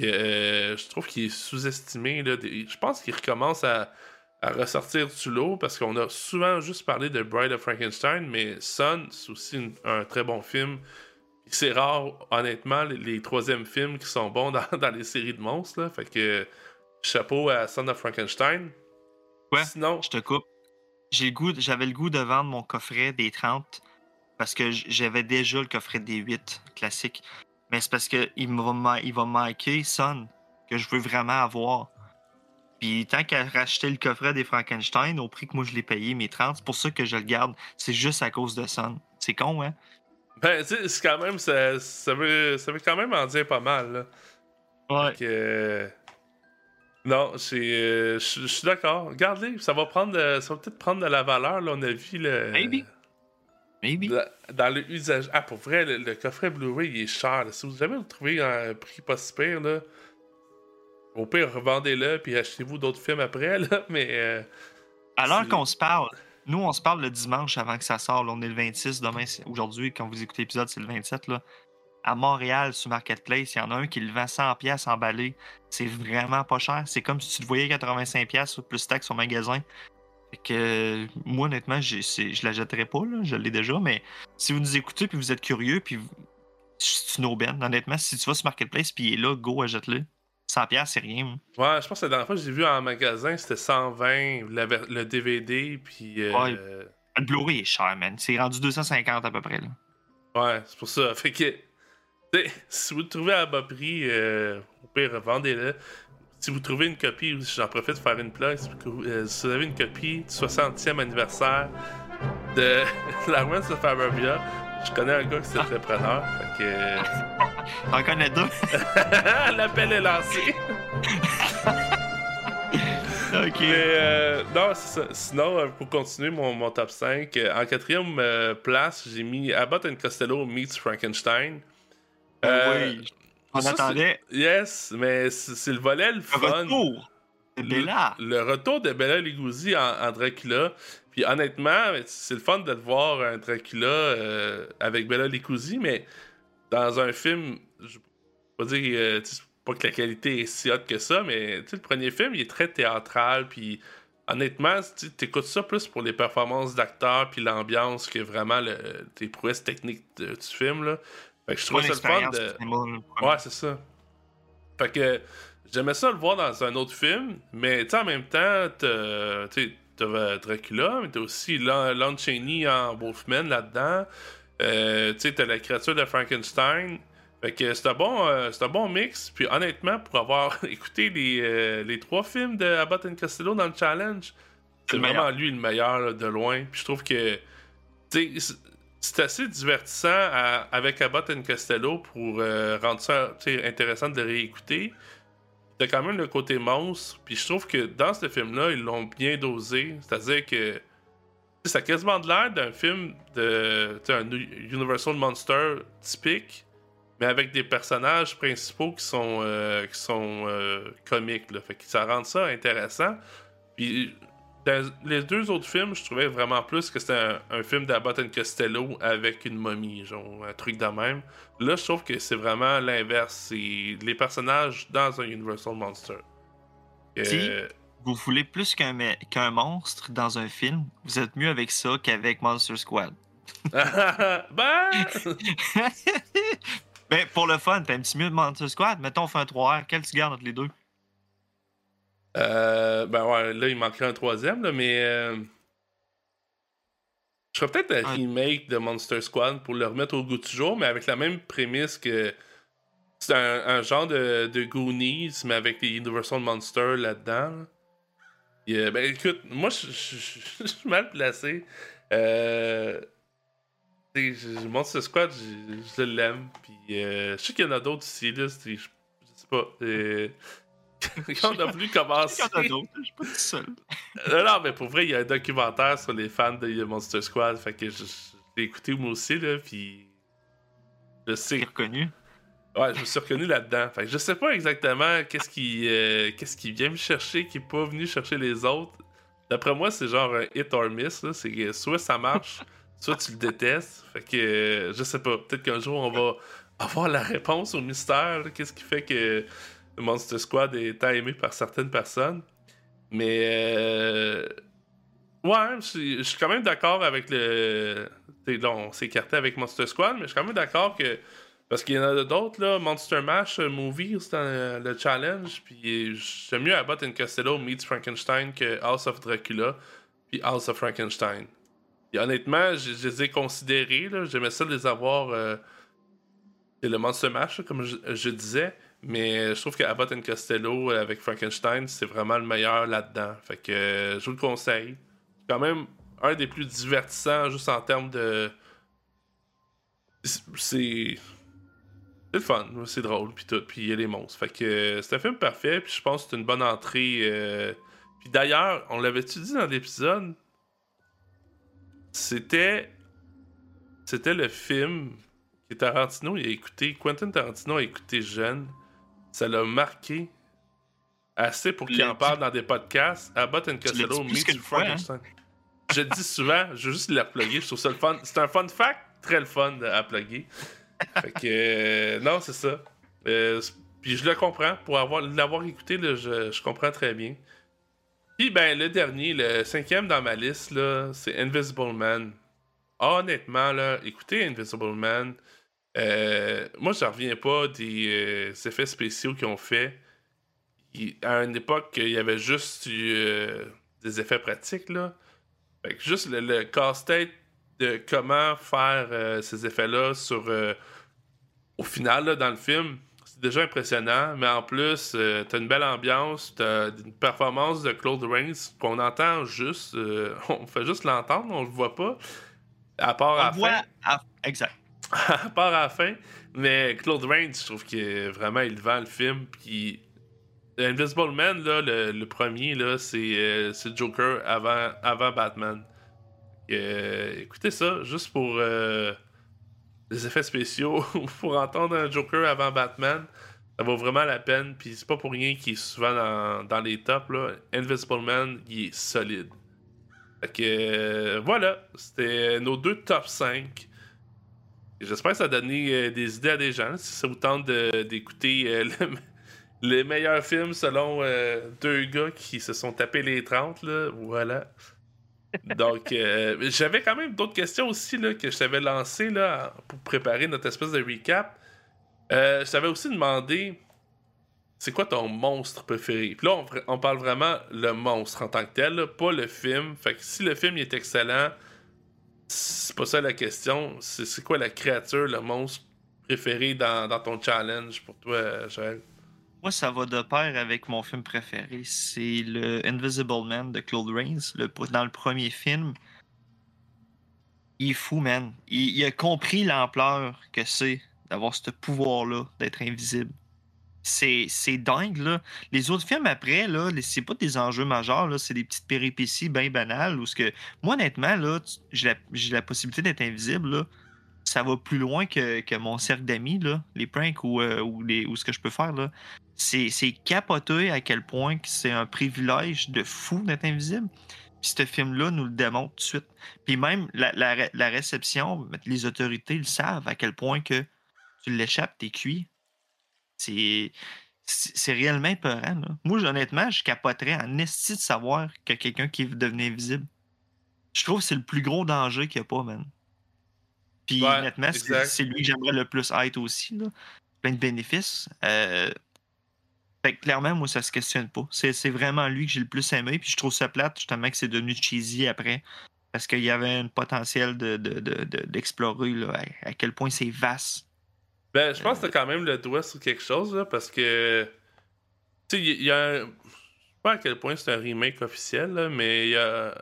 Euh, je trouve qu'il est sous-estimé. Je pense qu'il recommence à, ressortir du lot parce qu'on a souvent juste parlé de Bride of Frankenstein, mais Son, c'est aussi un très bon film. C'est rare, honnêtement, les, troisièmes films qui sont bons dans, les séries de monstres. Fait que chapeau à Son of Frankenstein. Ouais, Sinon, je te coupe j'ai goût, j'avais le goût de vendre mon coffret des 30 parce que j'avais déjà le coffret des 8 classique. Mais c'est parce qu'il va, il va manquer Son que je veux vraiment avoir. Puis tant qu'à racheter le coffret des Frankenstein au prix que moi je l'ai payé, mes 30, c'est pour ça que je le garde. C'est juste à cause de Son. C'est con, hein? Ben, tu c'est quand même. Ça, ça, veut, ça veut quand même en dire pas mal, là. Ouais. Non, euh, je suis d'accord. Regardez, ça va prendre, ça va peut-être prendre de la valeur. Là, on a vu le. Maybe. Maybe. Dans, le usage. Ah, pour vrai, le, coffret Blu-ray, il est cher. Si vous avez trouvé un prix pas super, là, au pire, revendez-le puis achetez-vous d'autres films après. Là, mais. Euh, à l'heure qu'on se parle, nous, on se parle le dimanche avant que ça sorte. on est le 26. Demain, aujourd'hui, quand vous écoutez l'épisode, c'est le 27. Là à Montréal sur Marketplace, il y en a un qui le vend 100 pièces emballé. C'est vraiment pas cher. C'est comme si tu le voyais 85 pièces plus taxe au magasin. Fait que moi honnêtement, je la jetterai pas là, je l'ai déjà mais si vous nous écoutez puis vous êtes curieux puis c'est une aubaine honnêtement, si tu vas sur Marketplace puis il est là, go achète-le. 100 pièces c'est rien. Ouais, je pense que la dernière fois que j'ai vu en magasin, c'était 120 le DVD puis euh, ouais, le Blu-ray est cher man, c'est rendu 250 à peu près là. Ouais, c'est pour ça. Fait que si vous le trouvez à bas prix, euh, au pire, vendez-le. Si vous trouvez une copie, j'en profite de faire une plug, si vous, avez une copie du 60e anniversaire de la Romance of Fabervia, je connais un gars qui est entrepreneur. Fait que. T'en connais deux? L'appel est lancé. ok. Mais euh, non, c'est ça. Sinon, euh, pour continuer mon, mon top 5, en quatrième place, j'ai mis Abbott and Costello meets Frankenstein. Euh, oui. On attendait. Yes, mais c'est le volet le fun. Retour. Le, le retour de Bella Lugosi en, en Dracula. Puis honnêtement, c'est le fun de voir un Dracula euh, avec Bella Lugosi, mais dans un film, je pas dire euh, pas que la qualité est si haute que ça, mais le premier film, il est très théâtral, puis honnêtement, tu écoutes ça plus pour les performances d'acteurs puis l'ambiance que vraiment le, tes prouesses techniques de- du film. Là. Fait que je trouve ça le fun de. Ouais, c'est ça. Fait que j'aimais ça le voir dans un autre film, mais en même temps, tu sais, t'as Dracula, mais t'as aussi Lon Chaney en Wolfman là-dedans. Euh, tu sais, t'as la créature de Frankenstein. Fait que c'est un, bon, euh, un bon mix. Puis honnêtement, pour avoir écouté les, euh, les trois films de Abbott and Costello dans le challenge, c'est vraiment lui le meilleur là, de loin. Puis je trouve que c'est- assez divertissant à- avec Abbott and Costello pour euh, rendre ça intéressant de le réécouter. T'as quand même le côté monstre. Puis je trouve que dans ce film-là, ils l'ont bien dosé. C'est-à-dire que ça a quasiment de l'air d'un film de un Universal Monster typique, mais avec des personnages principaux qui sont, euh, qui sont euh, comiques. Fait que ça rend ça intéressant. Puis dans les deux autres films, je trouvais vraiment plus que c'était un, un film d'Abbott and Costello avec une momie, genre un truc de même. Là, je trouve que c'est vraiment l'inverse. C'est les personnages dans un Universal Monster. Euh, Si. Vous voulez plus qu'un monstre dans un film, vous êtes mieux avec ça qu'avec Monster Squad. ben, ben, pour le fun, t'aimes-tu mieux Monster Squad? Mettons, on fait un 3R. Quel tu gardes entre les deux? Euh, ben ouais, là, il manquerait un troisième, là, mais. euh, Je ferais peut-être un remake de Monster Squad pour le remettre au goût du jour, mais avec la même prémisse que. C'est un, un genre de, de Goonies, mais avec les Universal Monsters là-dedans. ben écoute, moi, je suis mal placé. Euh. je- Squad, je, l'aime. Puis euh, je sais qu'il y en a d'autres ici, là. Je, sais pas. euh, on a voulu commencer. Il y en a d'autres, je suis pas tout seul. Non, mais pour vrai, il y a un documentaire sur les fans de Monster Squad. Fait que je, l'ai écouté moi aussi, là. Puis. Je sais. Reconnu? Ouais, je me suis reconnu là-dedans. Fait que je sais pas exactement qu'est-ce qui, euh, qu'est-ce qui vient me chercher, qui est pas venu chercher les autres. D'après moi, c'est genre un hit or miss. là. C'est que soit ça marche, soit tu le détestes. Fait que euh, je sais pas. Peut-être qu'un jour on va avoir la réponse au mystère. Qu'est-ce qui fait que Monster Squad est aimé par certaines personnes. Mais euh, ouais, je suis- quand même d'accord avec le. là, on s'est écarté avec Monster Squad, mais je suis quand même d'accord que parce qu'il y en a d'autres, là, Monster Mash euh, Movie, c'est un- le challenge, puis j'aime mieux Abbott and Costello meets Frankenstein que House of Dracula, puis House of Frankenstein. Et honnêtement, je, les ai considérés, là, j'aimais ça les avoir, euh, c'est le Monster Mash, comme je disais, mais je trouve que Abbott and Costello euh, avec Frankenstein, c'est vraiment le meilleur là-dedans. Fait que euh, je vous le conseille. Quand même un des plus divertissants, juste en termes de... C'est... C'est le fun, c'est drôle, puis tout, puis il y a les monstres. Fait que euh, c'est un film parfait, puis je pense que c'est une bonne entrée. euh, Puis d'ailleurs, on l'avait-tu dit dans l'épisode? C'était. C'était le film que Tarantino il a écouté, Quentin Tarantino a écouté jeune. Ça l'a marqué assez pour qu'il en parle dans des podcasts. Abbott and Costello hein? Frankenstein. Je le dis souvent, je veux juste la plugger, je trouve ça le fun. C'est un fun fact, très le fun à plugger. Fait que, euh, non, c'est ça. Euh, puis je le comprends. Pour avoir, l'avoir écouté, là, je, je comprends très bien. Puis, ben, le dernier, le cinquième dans ma liste, là, c'est Invisible Man. Honnêtement, là, écoutez Invisible Man. Euh, moi, je reviens pas des euh, effets spéciaux qu'ils ont fait. Il- à une époque, il y avait juste eu, euh, des effets pratiques, là. Fait que juste le, le casse-tête de comment faire ces effets-là sur. au final, là, dans le film, c'est déjà impressionnant, mais en plus, t'as une belle ambiance, t'as une performance de Claude Rains qu'on entend juste. on fait juste l'entendre, on le voit pas. À part à On la voit. fin. à- Exact. à part la fin. Mais Claude Rains, je trouve que vraiment il vend le film. Puis Invisible Man, le, premier, là, c'est euh, Joker avant, Batman. Euh, écoutez ça, juste pour euh, les effets spéciaux, pour entendre un Joker avant Batman. Ça vaut vraiment la peine, puis c'est pas pour rien qu'il est souvent dans, dans les tops. Là. Invisible Man, il est solide. Fait que euh, voilà, c'était nos deux top 5. J'espère que ça a donné euh, des idées à des gens. Si ça vous tente d'écouter euh, le, les meilleurs films selon deux gars qui se sont tapés les 30, là, voilà. Donc, j'avais quand même d'autres questions aussi que je t'avais lancées pour préparer notre espèce de recap. je t'avais aussi demandé c'est quoi ton monstre préféré? Puis là, on, parle vraiment le monstre en tant que tel, pas le film. Fait que si le film est excellent, c'est pas ça la question. C'est quoi la créature, le monstre préféré dans, ton challenge pour toi, Joël? Moi, ça va de pair avec mon film préféré. C'est le Invisible Man de Claude Rains. dans le premier film, il est fou, man. il a compris l'ampleur que c'est d'avoir ce pouvoir-là, d'être invisible c'est dingue, là. Les autres films après, là, c'est pas des enjeux majeurs, là, c'est des petites péripéties bien banales. Où que, moi, honnêtement, là, j'ai la, possibilité d'être invisible, là. Ça va plus loin que, mon cercle d'amis, là, les pranks ou, euh, ou, les, ou ce que je peux faire, là. C'est capoté à quel point c'est un privilège de fou d'être invisible. Puis ce film-là nous le démontre tout de suite. Puis même la, la réception, les autorités le savent à quel point que tu l'échappes, t'es cuit c'est. C'est réellement épeurant. Moi, honnêtement, je capoterais en esti de savoir que quelqu'un qui devenu invisible. Je trouve que c'est le plus gros danger qu'il n'y a pas, man. Puis honnêtement, c'est lui que j'aimerais le plus être aussi. Là. Plein de bénéfices. Euh... Fait que clairement, moi, ça se questionne pas. C'est vraiment lui que j'ai le plus aimé. Puis je trouve ça plate, justement, que c'est devenu cheesy après. Parce qu'il y avait un potentiel d'explorer de, de, à, quel point c'est vaste ben, je pense que t'as quand même le doigt sur quelque chose, là, parce que. Tu sais, il y, a. Un... Je sais pas à quel point c'est un remake officiel, là, mais il y a.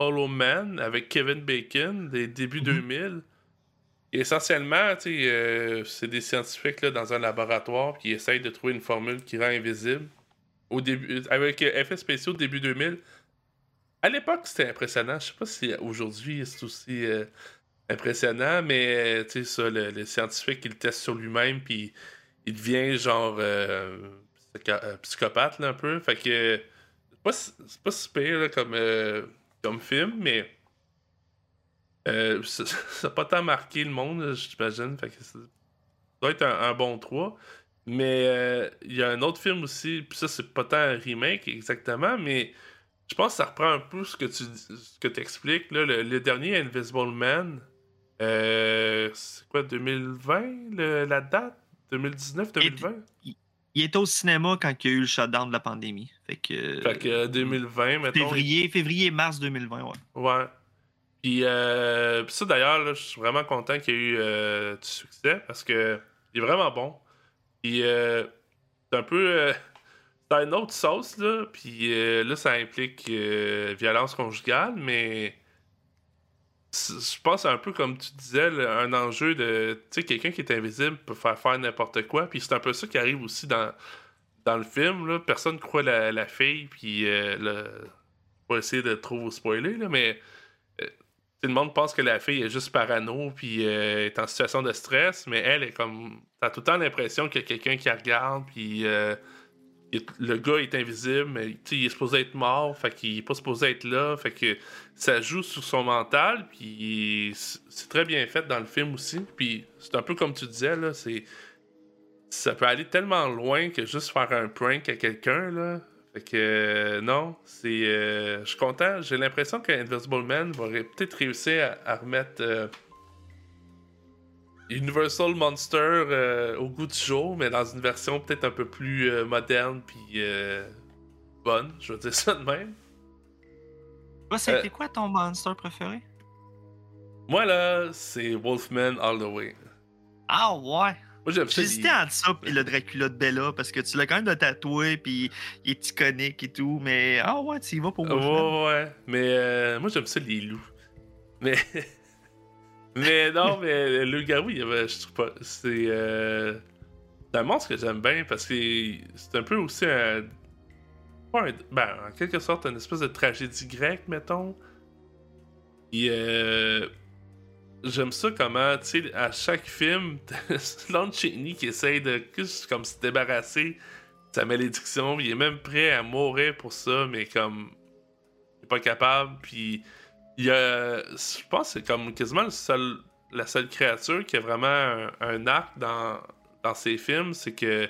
Hollow Man avec Kevin Bacon des débuts 2000. Mhm. Et essentiellement, tu sais, euh, c'est des scientifiques là, dans un laboratoire qui essayent de trouver une formule qui rend invisible. Au début, avec effets spéciaux début 2000. À l'époque, c'était impressionnant. Je sais pas si aujourd'hui c'est aussi. Euh, impressionnant, mais tu sais, ça, le, scientifique, il le teste sur lui-même, puis il devient genre euh, euh, psychopathe, là, un peu. Fait que c'est pas, pas super comme, euh, comme film, mais ça n'a pas tant marqué le monde, j'imagine. Fait que ça doit être un, bon 3. Mais il y a un autre film aussi, puis ça, c'est pas tant un remake exactement, mais je pense que ça reprend un peu ce que tu ce que expliques. Là, le, dernier Invisible Man, euh, c'est quoi, 2020, la date? 2019, 2020? Il, était au cinéma quand il y a eu le shutdown de la pandémie. Fait que. Fait que 2020, euh, mettons. Février, février, mars 2020, ouais. Ouais. Puis, euh, ça, d'ailleurs, je suis vraiment content qu'il y ait eu euh, du succès parce que il est vraiment bon. Puis, c'est un peu. c'est une autre sauce, là. Puis, là, ça implique violence conjugale, mais je pense un peu comme tu disais, un enjeu de. Tu sais, quelqu'un qui est invisible peut faire faire n'importe quoi. Puis c'est un peu ça qui arrive aussi dans, dans le film. Là. Personne croit la, la fille, puis euh, pas essayer de trop spoiler, là, mais. Euh, tout le monde pense que la fille est juste parano, puis euh, est en situation de stress, mais elle est comme. T'as tout le temps l'impression qu'il y a quelqu'un qui regarde, puis le gars est invisible, mais il est supposé être mort, fait qu'il est pas supposé être là, fait que ça joue sur son mental, puis c'est très bien fait dans le film aussi. Puis c'est un peu comme tu disais, là, c'est ça peut aller tellement loin que juste faire un prank à quelqu'un, là. Fait que euh, non, c'est. Euh, je suis content. J'ai l'impression qu'Invisible Man va peut-être réussir à, remettre euh, Universal Monster euh, au goût du jour, mais dans une version peut-être un peu plus euh, moderne puis euh, bonne, je veux dire ça de même. Toi, c'était quoi ton monster préféré? Moi là, c'est Wolfman All the Way. Ah ouais! Moi j'aime ça. J'hésitais entre ça et le Dracula de Bella parce que tu l'as quand même de tatoué puis il est iconique et tout, mais ah ouais, tu y vas pour Wolfman. Ouais, ouais, mais moi j'aime ça les loups. Mais. mais non, mais le garou, je trouve pas. C'est. Euh, un monstre que j'aime bien parce que c'est un peu aussi un. ben, en quelque sorte, une espèce de tragédie grecque, mettons. Et. Euh, j'aime ça comment, tu sais, à chaque film, Lon Chaney qui essaye de comme se débarrasser de sa malédiction, il est même prêt à mourir pour ça, mais comme il est pas capable, puis il a, je pense que c'est comme quasiment le seul, la seule créature qui a vraiment un, arc dans, dans ses films, c'est que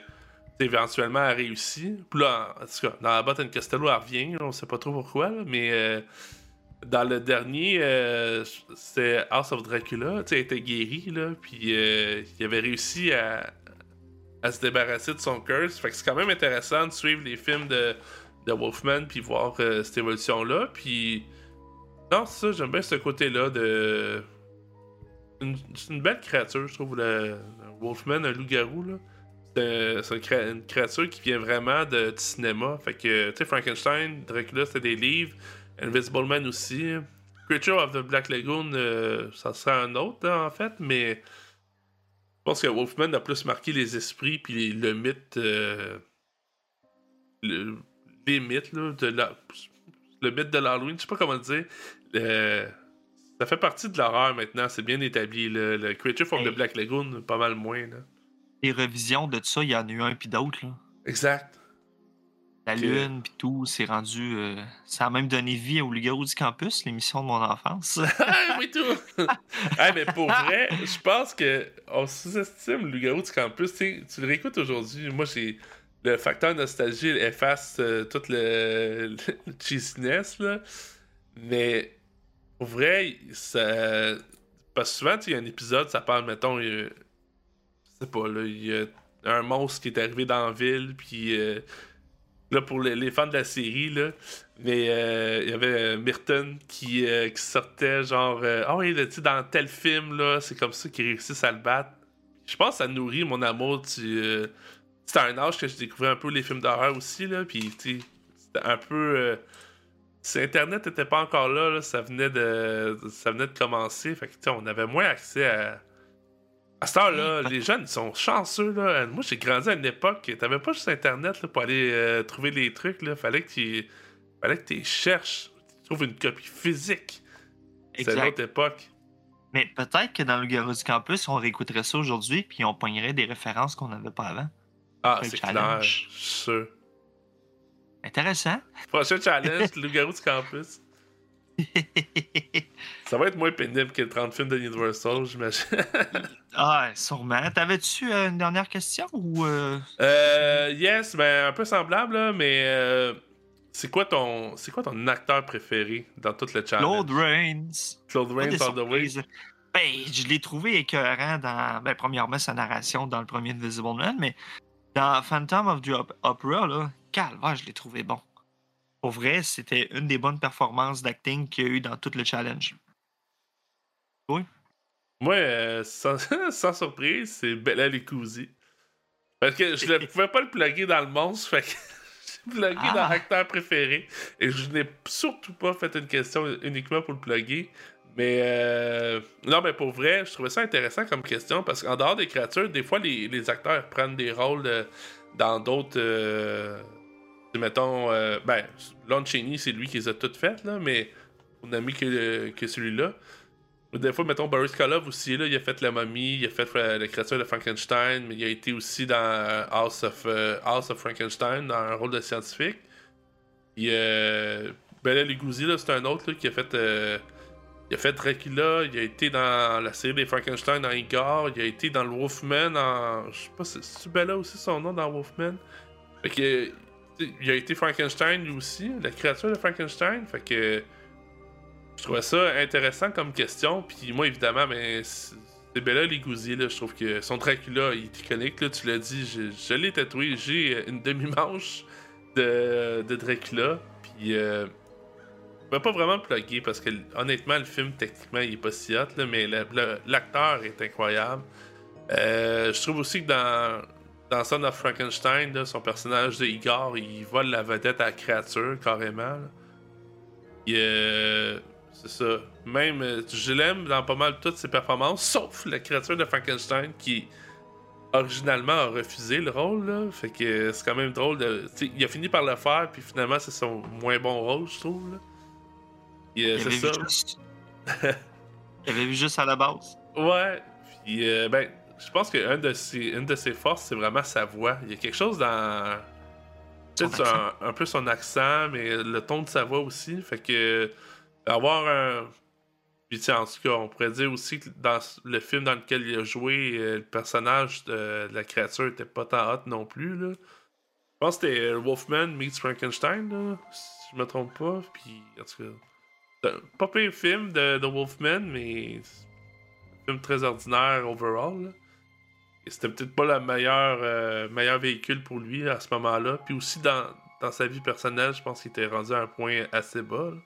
éventuellement elle réussi. Puis là, en tout cas, dans la botte Costello, elle revient, on sait pas trop pourquoi, mais euh, dans le dernier, euh, c'était House of Dracula, elle était guérie, là, puis euh, il avait réussi à, à, se débarrasser de son curse. Fait que c'est quand même intéressant de suivre les films de, de Wolfman puis voir cette évolution-là. Puis, non, ça, j'aime bien ce côté-là de. C'est une belle créature, je trouve, le, Wolfman, un loup-garou, là c'est une créature qui vient vraiment de, cinéma. Fait que, tu sais, Frankenstein, Dracula, c'était des livres. Invisible Man aussi. Creature of the Black Lagoon, euh, ça serait un autre, hein, en fait, mais je pense que Wolfman a plus marqué les esprits puis le mythe. Euh, les mythes, là, de la, le mythe de l'Halloween, je sais pas comment dire. ça fait partie de l'horreur maintenant, c'est bien établi. Le, Creature of the Black Lagoon, pas mal moins. Là les revisions de ça, il y en a eu un puis d'autres. Exact. La Lune, puis tout, c'est rendu. Euh, ça a même donné vie au Loup-garou du campus, l'émission de mon enfance. oui, tout! mais pour vrai, je pense qu'on sous-estime le du campus. tu le réécoutes aujourd'hui. Moi, j'ai. Le facteur nostalgie efface euh, tout le, cheesiness, là. Mais pour vrai, ça. Parce que souvent, il y a un épisode, ça parle, mettons, pas, là, il y a un monstre qui est arrivé dans la ville, puis euh, là, pour les, fans de la série, là, mais euh, il y avait Myrton qui, euh, qui sortait genre, ah oui, dans tel film, là, c'est comme ça qu'ils réussissent à le battre. Je pense que ça nourrit mon amour du. C'était un âge que je découvrais un peu les films d'horreur aussi, là, puis c'était un peu. si Internet n'était pas encore là, ça venait de ça venait de commencer. Fait que, on avait moins accès à, à cette heure-là, les jeunes sont chanceux. Là. Moi, j'ai grandi à une époque, t'avais pas juste Internet là, pour aller euh, trouver les trucs. Là. Fallait que tu fallait que tu cherches, tu trouves une copie physique. C'est une autre époque. Mais peut-être que dans le Garou du Campus, on réécouterait ça aujourd'hui, puis on pognerait des références qu'on n'avait pas avant. Ah, c'est clair, sûr. Intéressant. Prochain challenge, le Garou du Campus. ça va être moins pénible que 30 films de Universal, j'imagine. ah, sûrement. T'avais-tu euh, une dernière question ou. Euh... euh yes, ben un peu semblable, mais euh, c'est quoi ton c'est quoi ton acteur préféré dans tout le challenge? Claude Rains. Claude Rains all the way. Ben, je l'ai trouvé écœurant dans. Ben, premièrement, sa narration dans le premier Invisible Man, mais dans Phantom of the Opera, là, calvaire, je l'ai trouvé bon. Pour vrai, c'était une des bonnes performances d'acting qu'il y a eu dans tout le challenge. Oui. Moi, euh, sans, surprise, c'est Bella Licousi. Parce que je ne pouvais pas le plugger dans le monstre, fait que j'ai plugué dans ah. l'acteur préféré. Et je n'ai surtout pas fait une question uniquement pour le plugger. Mais euh, non, mais pour vrai, je trouvais ça intéressant comme question parce qu'en dehors des créatures, des fois les, acteurs prennent des rôles dans d'autres. Euh, mettons, euh, ben, Lon Chaney, c'est lui qui les a toutes faites, là, mais on a mis que, que celui-là. Des fois, mettons, Boris Karloff aussi, là, il a fait La Momie, il a fait euh, la créature de Frankenstein, mais il a été aussi dans euh, House of, House of Frankenstein, dans un rôle de scientifique. Euh, Bela Lugosi, là, c'est un autre là, qui a fait. Il a fait Dracula, il a été dans la série des Frankenstein dans Igor, il a été dans le Wolfman en. Je sais pas, c'est Bella aussi son nom dans Wolfman. Fait que il a été Frankenstein lui aussi, la créature de Frankenstein. Fait que je trouvais ça intéressant comme question. Puis moi, évidemment, mais c'est Bella Ligouzi, là. Je trouve que son Dracula, il est iconique, là. Tu l'as dit, je, l'ai tatoué. J'ai une demi-manche de, de Dracula. Puis euh, vais pas vraiment plugger parce que honnêtement, le film, techniquement, il est pas si hot, là, mais l'acteur est incroyable. Euh, je trouve aussi que dans dans Son of Frankenstein, son personnage de Igor, il vole la vedette à la créature, carrément. Euh, c'est ça. Même, euh, je l'aime dans pas mal toutes ses performances, sauf la créature de Frankenstein qui, originalement, a refusé le rôle. Là. Fait que c'est quand même drôle. De, il a fini par le faire, puis finalement, c'est son moins bon rôle, je trouve. Euh, c'est ça. J'avais vu juste à la base? Ouais. Puis, euh, ben, je pense qu'une de, ses, une de ses forces, c'est vraiment sa voix. Il y a quelque chose dans. Peut-être un, un, peu son accent, mais le ton de sa voix aussi. Fait que. Avoir un. Puis, en tout cas, on pourrait dire aussi que dans le film dans lequel il a joué, euh, le personnage de, la créature était pas tant hot non plus. Là. Je pense que c'était Wolfman meets Frankenstein, là, si je me trompe pas. Puis, en tout cas, pas pire film de, de Wolfman, mais un film très ordinaire overall. C'était peut-être pas le meilleur, euh, meilleur véhicule pour lui à ce moment-là. Puis aussi dans, dans sa vie personnelle, je pense qu'il était rendu à un point assez bas. Là.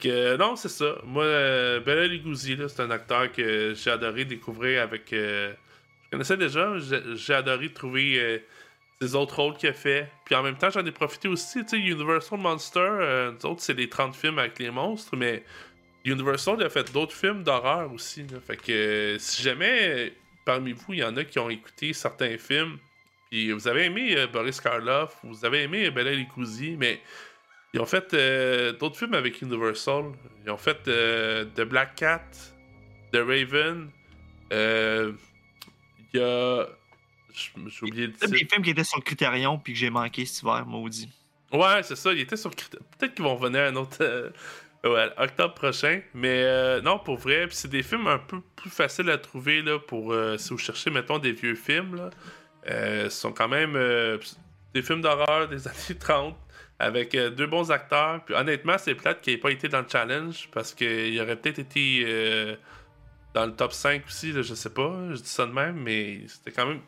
Que, non, c'est ça. Moi, euh, Bella Lugosi, c'est un acteur que j'ai adoré découvrir avec. Euh, je connaissais déjà, j'ai adoré trouver euh, ses autres rôles qu'il a fait. Puis en même temps, j'en ai profité aussi. Tu sais, Universal Monster, euh, nous autres, c'est les 30 films avec les monstres, mais Universal a fait d'autres films d'horreur aussi. Fait que si jamais parmi vous, il y en a qui ont écouté certains films, puis vous avez aimé Boris Karloff, vous avez aimé Bella Lugosi, mais ils ont fait euh, d'autres films avec Universal. Ils ont fait euh, The Black Cat, The Raven. Euh, il y a. J'ai oublié le titre. des films qui étaient sur Criterion puis que j'ai manqué cet hiver, maudit. Ouais, c'est ça. Ils étaient sur Criterion. Peut-être qu'ils vont venir un autre. ouais, octobre prochain. Mais non, pour vrai. Puis c'est des films un peu plus faciles à trouver là, pour si vous cherchez, mettons, des vieux films. Là. ce sont quand même des films d'horreur des années 30 avec euh, deux bons acteurs. Puis honnêtement, c'est plate qu'il n'ait pas été dans le challenge parce qu'il aurait peut-être été euh, dans le top 5 aussi, là, je sais pas, je dis ça de même, mais c'était quand même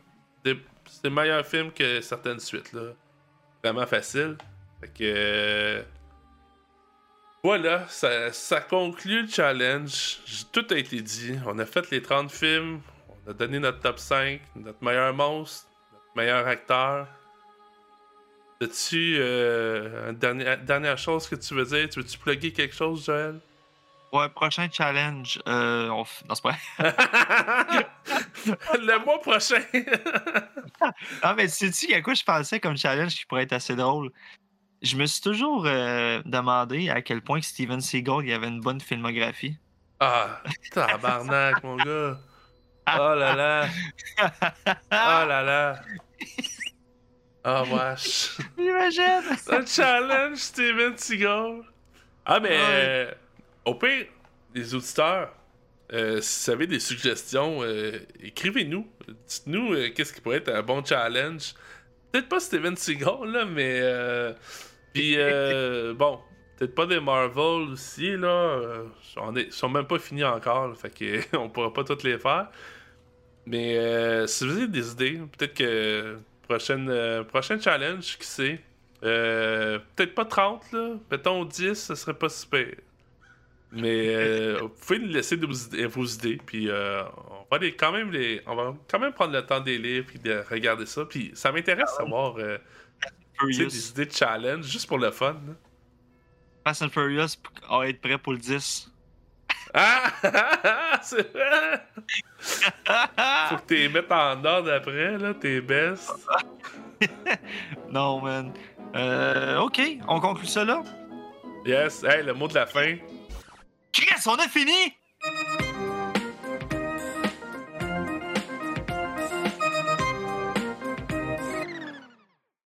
c'était meilleur film que certaines suites. Là. Vraiment facile. Fait que. Euh, voilà, ça, ça, conclut le challenge. Tout a été dit. On a fait les 30 films. On a donné notre top 5, notre meilleur monstre, notre meilleur acteur. As-tu euh, une dernière, dernière, chose que tu veux dire? Tu veux-tu plugger quelque chose, Joël? Ouais, prochain challenge. Euh, on. Non, c'est pas Le mois prochain. ah, mais sais-tu à quoi je pensais comme challenge qui pourrait être assez drôle? Je me suis toujours euh, demandé à quel point Steven Seagal il avait une bonne filmographie. Ah, tabarnak, mon gars. Oh là là. Oh là là. Oh, wesh. Imagine! C'est un challenge, Steven Seagal. Ah, mais euh, au pire, les auditeurs, euh, si vous avez des suggestions, euh, écrivez-nous. Dites-nous euh, qu'est-ce qui pourrait être un bon challenge. Peut-être pas Steven Seagal, là, mais. Puis, bon, peut-être pas des Marvel aussi, là. Ils sont même pas finis encore, là, fait qu'on pourra pas toutes les faire. Mais si vous avez des idées, peut-être que Prochaine, prochain challenge, qui sait. Peut-être pas 30, là. Mettons 10, ce serait pas super. Mais euh, vous pouvez nous laisser vos idées, puis on va les, quand même les, on va quand même prendre le temps de les lire puis de regarder ça. Puis ça m'intéresse de savoir des idées de challenge juste pour le fun. Fast and Furious va être prêt pour le 10. Ah! c'est vrai! Faut que tu les mettes en ordre après, là, tes best. non, man. Euh, ok, on conclut ça là? Yes, hey, le mot de la fin. Chris, on a fini!